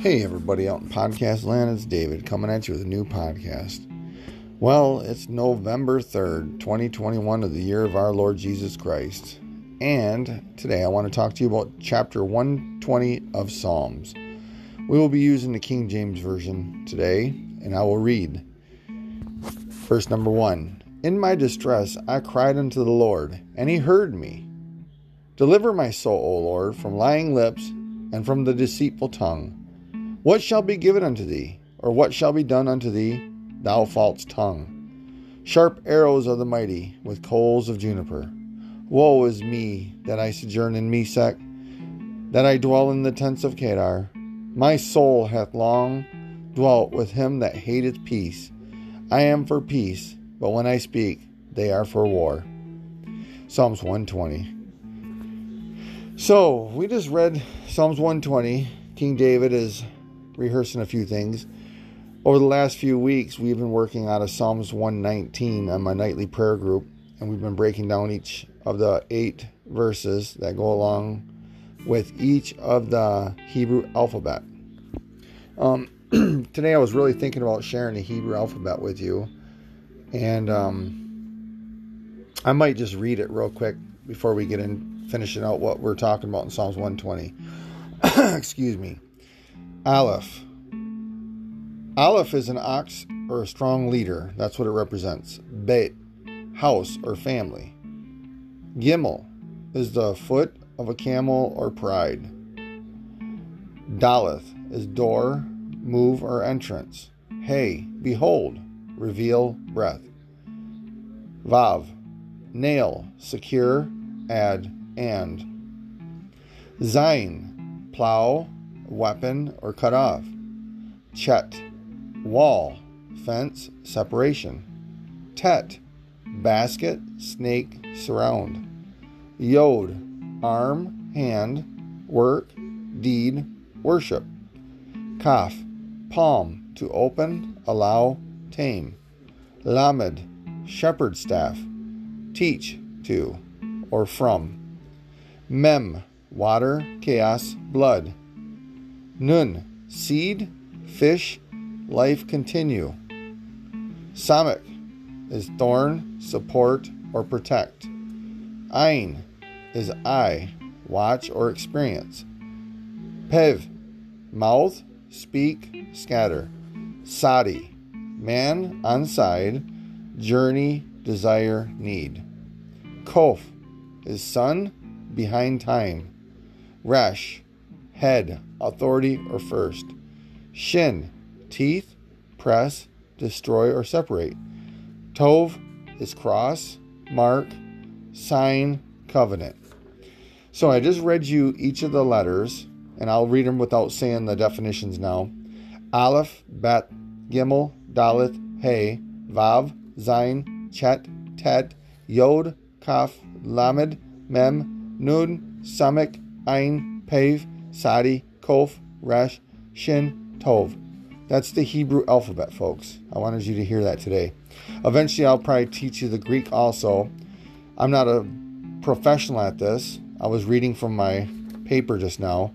Hey, everybody out in podcast land, it's David coming at you with a new podcast. Well, it's November 3rd, 2021 of the year of our Lord Jesus Christ. And today I want to talk to you about chapter 120 of Psalms. We will be using the King James Version today, and I will read. Verse number one In my distress I cried unto the Lord, and he heard me. Deliver my soul, O Lord, from lying lips and from the deceitful tongue. What shall be given unto thee, or what shall be done unto thee, thou false tongue? Sharp arrows of the mighty, with coals of juniper. Woe is me that I sojourn in Mesech, that I dwell in the tents of Kedar. My soul hath long dwelt with him that hateth peace. I am for peace, but when I speak, they are for war. Psalms 120. So, we just read Psalms 120. King David is rehearsing a few things. Over the last few weeks, we've been working out of Psalms 119 on my nightly prayer group, and we've been breaking down each of the eight verses that go along with each of the Hebrew alphabet. Um, today, I was really thinking about sharing the Hebrew alphabet with you, and um, I might just read it real quick before we get in finishing out what we're talking about in Psalms 120. Excuse me. Aleph. Aleph is an ox or a strong leader. That's what it represents. Beit, house or family. Gimel is the foot of a camel or pride. Daleth is door, move, or entrance. Hey, behold, reveal, breath. Vav, nail, secure, add, and. Zain, plow, weapon, or cut off. Chet, wall, fence, separation. Tet, basket, snake, surround. Yod, arm, hand, work, deed, worship. Kaf, palm, to open, allow, tame. Lamed, shepherd staff, teach, to, or from. Mem, water, chaos, blood. Nun, seed, fish, life continue. Samek is thorn, support, or protect. Ein is eye, watch, or experience. Pev, mouth, speak, scatter. Sadi, man on side, journey, desire, need. Kof is sun, behind time. Resh, head, authority, or first. Shin, teeth, press, destroy, or separate. Tov is cross, mark, sign, covenant. So I just read you each of the letters, and I'll read them without saying the definitions now. Aleph, Bet, Gimel, Dalet, Hey, Vav, Zain, Chet, Tet, Yod, Kaf, Lamed, Mem, Nun, Samek, Ein, Pev, Sadi, Kof, Resh, Shin, Tov. That's the Hebrew alphabet, folks. I wanted you to hear that today. Eventually, I'll probably teach you the Greek also. I'm not a professional at this. I was reading from my paper just now.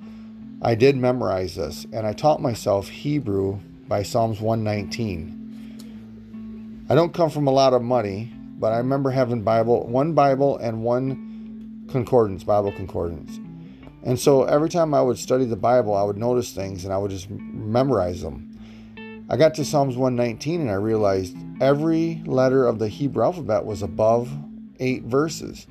I did memorize this, and I taught myself Hebrew by Psalms 119. I don't come from a lot of money, but I remember having Bible, one Bible and one concordance, Bible concordance. And so every time I would study the Bible, I would notice things and I would just memorize them. I got to Psalms 119 and I realized every letter of the Hebrew alphabet was above eight verses.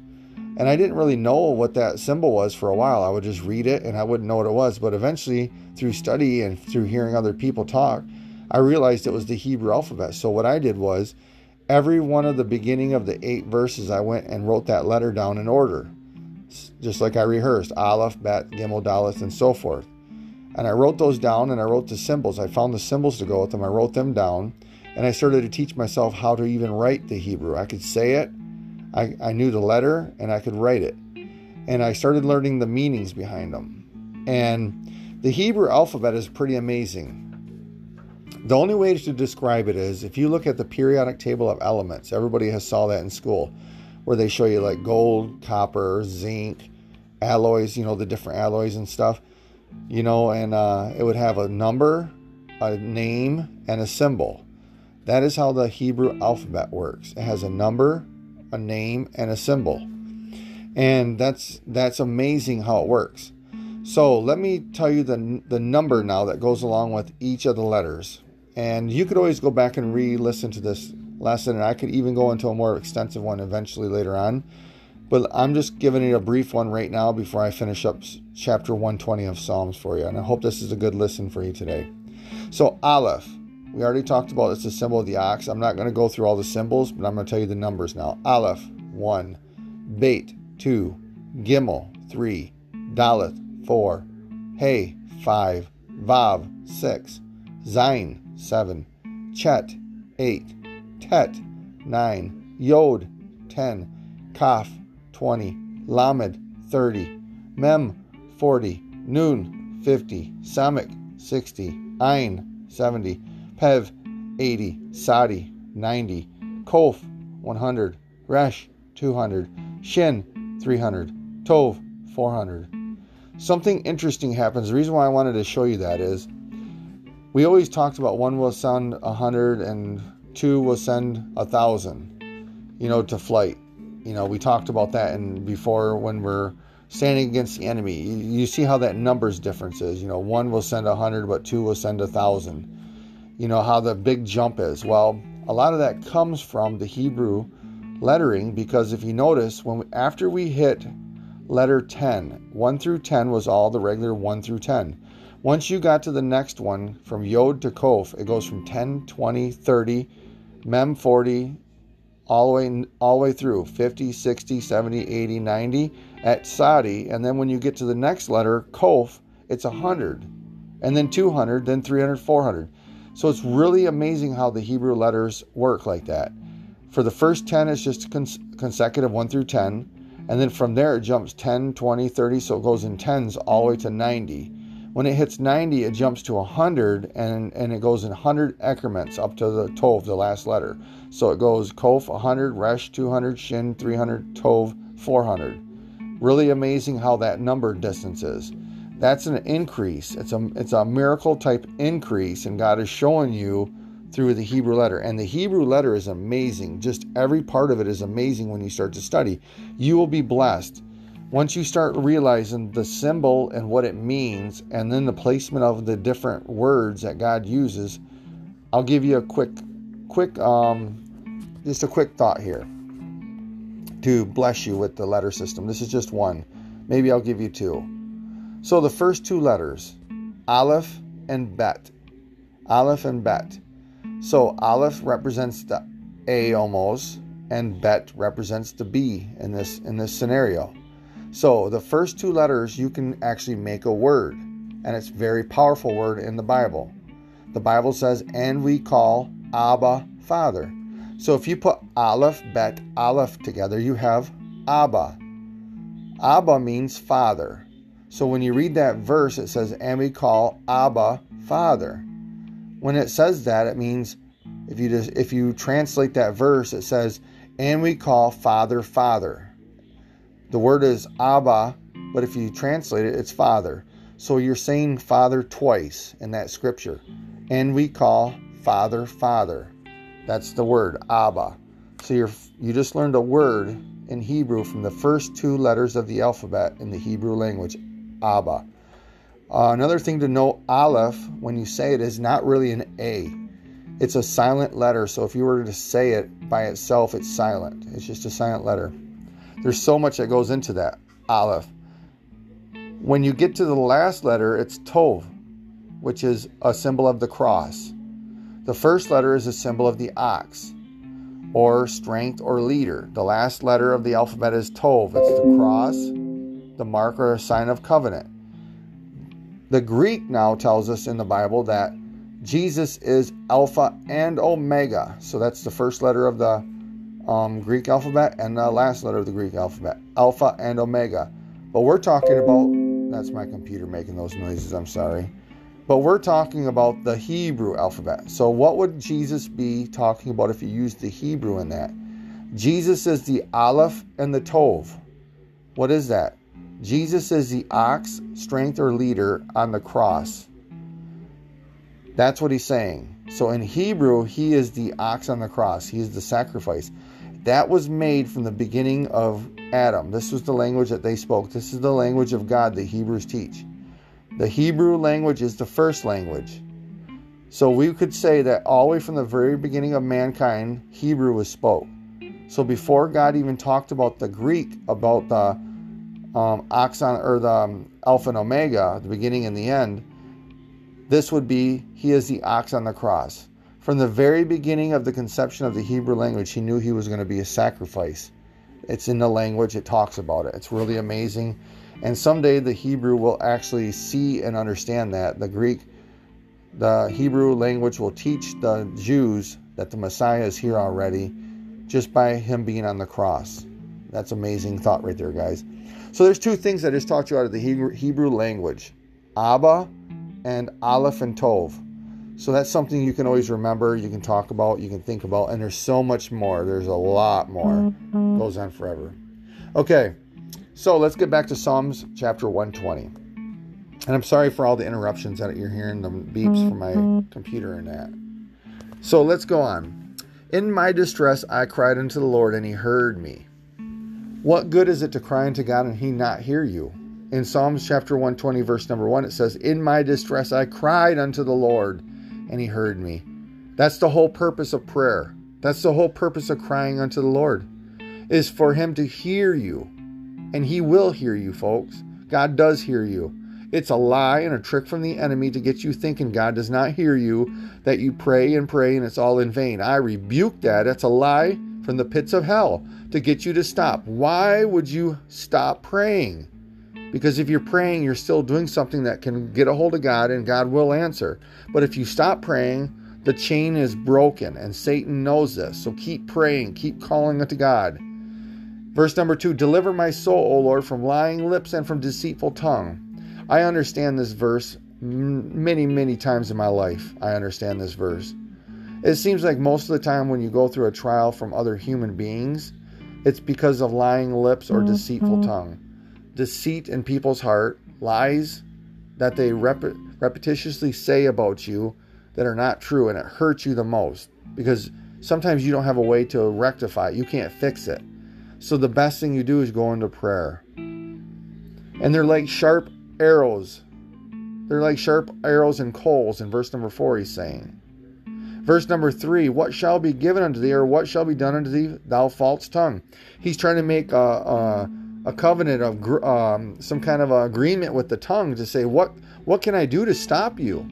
And I didn't really know what that symbol was for a while. I would just read it and I wouldn't know what it was. But eventually, through study and through hearing other people talk, I realized it was the Hebrew alphabet. So what I did was every one of the beginning of the eight verses, I went and wrote that letter down in order just like I rehearsed Aleph, Bet, Gimel, Daleth, and so forth. And I wrote those down and I wrote the symbols. I found the symbols to go with them. I wrote them down and I started to teach myself how to even write the Hebrew. I could say it, I, I knew the letter, and I could write it. And I started learning the meanings behind them. And the Hebrew alphabet is pretty amazing. The only way to describe it is if you look at the periodic table of elements, everybody has saw that in school where they show you like gold, copper, zinc, alloys, you know, the different alloys and stuff. You know, and uh, it would have a number, a name, and a symbol. That is how the Hebrew alphabet works. It has a number, a name, and a symbol. And that's that's amazing how it works. So let me tell you the, the number now that goes along with each of the letters. And you could always go back and re listen to this lesson, and I could even go into a more extensive one eventually later on. But I'm just giving it a brief one right now before I finish up chapter 120 of Psalms for you. And I hope this is a good listen for you today. So, Aleph, we already talked about it's a symbol of the ox. I'm not going to go through all the symbols, but I'm going to tell you the numbers now. Aleph, 1. Beit, 2. Gimel, 3. Dalet, 4. Hey, 5. Vav, 6. Zain, 7. Chet, 8. Tet, 9. Yod, 10. Kaf, 20. Lamed, 30. Mem, 40. Nun, 50. Samek, 60. Ein, 70. Pev, 80. Sadi, 90. Kof, 100. Resh, 200. Shin, 300. Tov, 400. Something interesting happens. The reason why I wanted to show you that is we always talked about one will sound a hundred and two will send a thousand, you know, to flight. You know, we talked about that and before when we're standing against the enemy. You, you see how that numbers difference is. You know, one will send a hundred, but two will send a thousand. You know how the big jump is. Well, a lot of that comes from the Hebrew lettering because if you notice, when we, after we hit letter 10, 1 through 10 was all the regular 1 through 10. Once you got to the next one, from Yod to Kof, it goes from 10, 20, 30, Mem 40, all the way all the way through 50, 60, 70, 80, 90 at Sadi, and then when you get to the next letter, Kof, it's 100. And then 200, then 300, 400. So it's really amazing how the Hebrew letters work like that. For the first 10 it's just cons- consecutive 1 through 10, and then from there it jumps 10, 20, 30, so it goes in tens all the way to 90. When it hits 90, it jumps to 100 and, and it goes in 100 increments up to the Tov, the last letter. So it goes Kof 100, Resh 200, Shin 300, Tov 400. Really amazing how that number distance is. That's an increase. It's a it's a miracle type increase, and God is showing you through the Hebrew letter. And the Hebrew letter is amazing. Just every part of it is amazing when you start to study. You will be blessed once you start realizing the symbol and what it means, and then the placement of the different words that God uses, I'll give you a quick, quick, um, just a quick thought here to bless you with the letter system. This is just one. Maybe I'll give you two. So the first two letters, Aleph and Bet. Aleph and Bet. So Aleph represents the A almost, and Bet represents the B in this in this scenario. So the first two letters you can actually make a word, and it's very powerful word in the Bible. The Bible says, and we call Abba Father. So if you put Aleph, Bet, Aleph together, you have Abba. Abba means father. So when you read that verse, it says, and we call Abba Father. When it says that, it means if you just if you translate that verse, it says, and we call Father Father. The word is Abba, but if you translate it, it's Father. So you're saying Father twice in that scripture. And we call Father Father. That's the word Abba. So you're you just learned a word in Hebrew from the first two letters of the alphabet in the Hebrew language, Abba. Uh, another thing to note, Aleph, when you say it, is not really an A. It's a silent letter. So if you were to say it by itself, it's silent. It's just a silent letter. There's so much that goes into that, Aleph. When you get to the last letter, it's Tov, which is a symbol of the cross. The first letter is a symbol of the ox, or strength or leader. The last letter of the alphabet is Tov. It's the cross, the mark or a sign of covenant. The Greek now tells us in the Bible that Jesus is Alpha and Omega. So that's the first letter of the um, Greek alphabet and the last letter of the Greek alphabet, Alpha and Omega. But we're talking about, that's my computer making those noises, I'm sorry. But we're talking about the Hebrew alphabet. So, what would Jesus be talking about if you used the Hebrew in that? Jesus is the Aleph and the Tov. What is that? Jesus is the ox, strength, or leader on the cross. That's what he's saying. So in Hebrew, he is the ox on the cross, he is the sacrifice. That was made from the beginning of Adam. This was the language that they spoke. This is the language of God the Hebrews teach. The Hebrew language is the first language. So we could say that all the way from the very beginning of mankind, Hebrew was spoke. So before God even talked about the Greek, about the um, oxon or the um, Alpha and Omega, the beginning and the end, this would be He is the ox on the cross. From the very beginning of the conception of the Hebrew language, he knew he was going to be a sacrifice. It's in the language, it talks about it. It's really amazing. And someday the Hebrew will actually see and understand that. The Greek, the Hebrew language will teach the Jews that the Messiah is here already just by him being on the cross. That's amazing thought right there, guys. So there's two things I just taught you out of the Hebrew language Abba and Aleph and Tov. So that's something you can always remember, you can talk about, you can think about, and there's so much more. There's a lot more. Mm-hmm. Goes on forever. Okay, so let's get back to Psalms chapter 120. And I'm sorry for all the interruptions that you're hearing, the beeps from my computer and that. So let's go on. In my distress, I cried unto the Lord, and he heard me. What good is it to cry unto God and he not hear you? In Psalms chapter 120, verse number 1, it says, In my distress, I cried unto the Lord and he heard me. That's the whole purpose of prayer. That's the whole purpose of crying unto the Lord, is for him to hear you. And he will hear you, folks. God does hear you. It's a lie and a trick from the enemy to get you thinking God does not hear you, that you pray and pray and it's all in vain. I rebuke that. It's a lie from the pits of hell to get you to stop. Why would you stop praying? Because if you're praying, you're still doing something that can get a hold of God and God will answer. But if you stop praying, the chain is broken and Satan knows this. So keep praying, keep calling unto God. Verse number two Deliver my soul, O Lord, from lying lips and from deceitful tongue. I understand this verse many, many times in my life. I understand this verse. It seems like most of the time when you go through a trial from other human beings, it's because of lying lips or mm-hmm. deceitful tongue deceit in people's heart, lies that they rep- repetitiously say about you that are not true, and it hurts you the most because sometimes you don't have a way to rectify it. You can't fix it. So the best thing you do is go into prayer. And they're like sharp arrows. They're like sharp arrows and coals in verse number four, he's saying. Verse number three, what shall be given unto thee, or what shall be done unto thee, thou false tongue? He's trying to make a, a a covenant of um, some kind of agreement with the tongue to say what what can I do to stop you?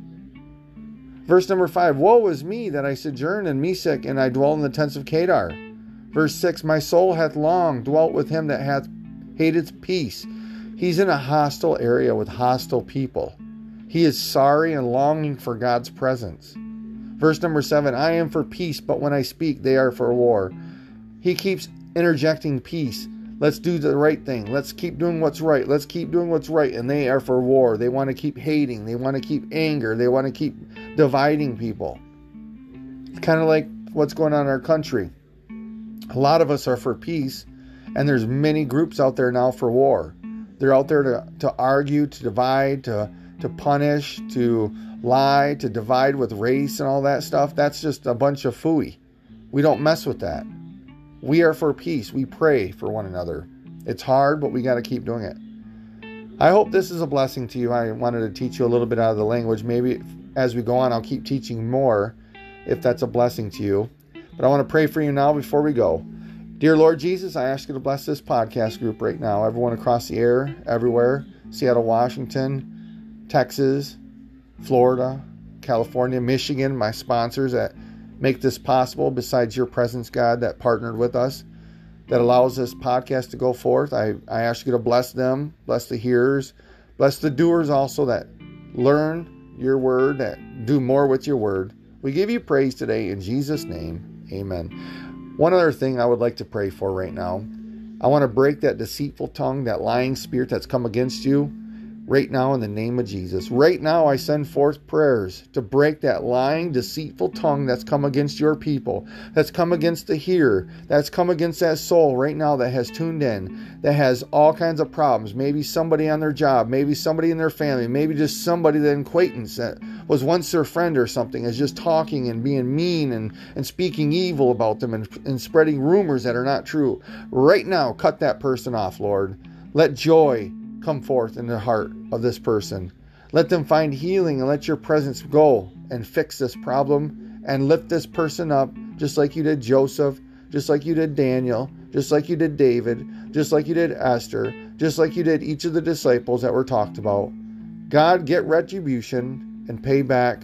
Verse number five: Woe is me that I sojourn in Mesech and I dwell in the tents of Kedar. Verse six: My soul hath long dwelt with him that hath hated peace. He's in a hostile area with hostile people. He is sorry and longing for God's presence. Verse number seven: I am for peace, but when I speak, they are for war. He keeps interjecting peace Let's do the right thing. Let's keep doing what's right. Let's keep doing what's right. And they are for war. They want to keep hating. They want to keep anger. They want to keep dividing people. It's kind of like what's going on in our country. A lot of us are for peace, and there's many groups out there now for war. They're out there to, to argue, to divide, to to punish, to lie, to divide with race and all that stuff. That's just a bunch of fooey. We don't mess with that. We are for peace. We pray for one another. It's hard, but we got to keep doing it. I hope this is a blessing to you. I wanted to teach you a little bit out of the language. Maybe as we go on, I'll keep teaching more if that's a blessing to you. But I want to pray for you now before we go. Dear Lord Jesus, I ask you to bless this podcast group right now. Everyone across the air, everywhere Seattle, Washington, Texas, Florida, California, Michigan, my sponsors at make this possible besides your presence, God, that partnered with us, that allows this podcast to go forth. I, I ask you to bless them, bless the hearers, bless the doers also that learn your word, that do more with your word. We give you praise today in Jesus' name. Amen. One other thing I would like to pray for right now. I want to break that deceitful tongue, that lying spirit that's come against you. Right now in the name of Jesus. Right now, I send forth prayers to break that lying, deceitful tongue that's come against your people, that's come against the hearer, that's come against that soul right now that has tuned in, that has all kinds of problems. Maybe somebody on their job, maybe somebody in their family, maybe just somebody that acquaintance that was once their friend or something is just talking and being mean and, and speaking evil about them and, and spreading rumors that are not true. Right now, cut that person off, Lord. Let joy come forth in their heart of this person. Let them find healing and let your presence go and fix this problem and lift this person up just like you did Joseph, just like you did Daniel, just like you did David, just like you did Esther, just like you did each of the disciples that were talked about. God, get retribution and pay back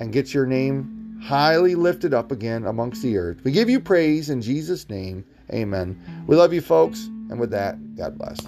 and get your name highly lifted up again amongst the earth. We give you praise in Jesus' name. Amen. We love you, folks. And with that, God bless.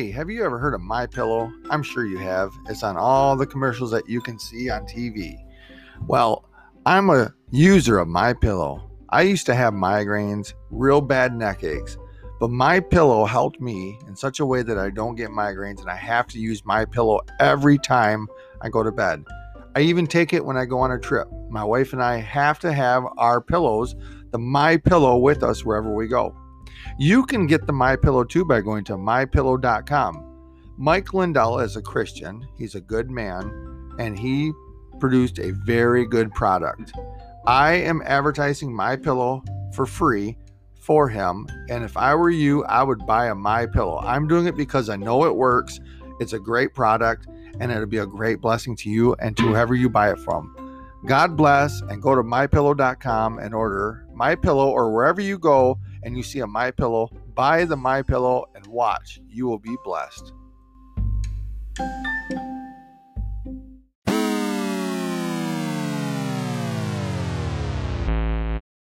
Hey, have you ever heard of My Pillow? I'm sure you have. It's on all the commercials that you can see on TV. Well, I'm a user of My Pillow. I used to have migraines, real bad neck aches, but My Pillow helped me in such a way that I don't get migraines and I have to use My Pillow every time I go to bed. I even take it when I go on a trip. My wife and I have to have our pillows, the My Pillow with us wherever we go. You can get the My Pillow too by going to mypillow.com. Mike Lindell is a Christian. He's a good man and he produced a very good product. I am advertising My Pillow for free for him, and if I were you, I would buy a My Pillow. I'm doing it because I know it works. It's a great product and it'll be a great blessing to you and to whoever you buy it from. God bless and go to mypillow.com and order My Pillow or wherever you go and you see a My Pillow, buy the My Pillow and watch. You will be blessed.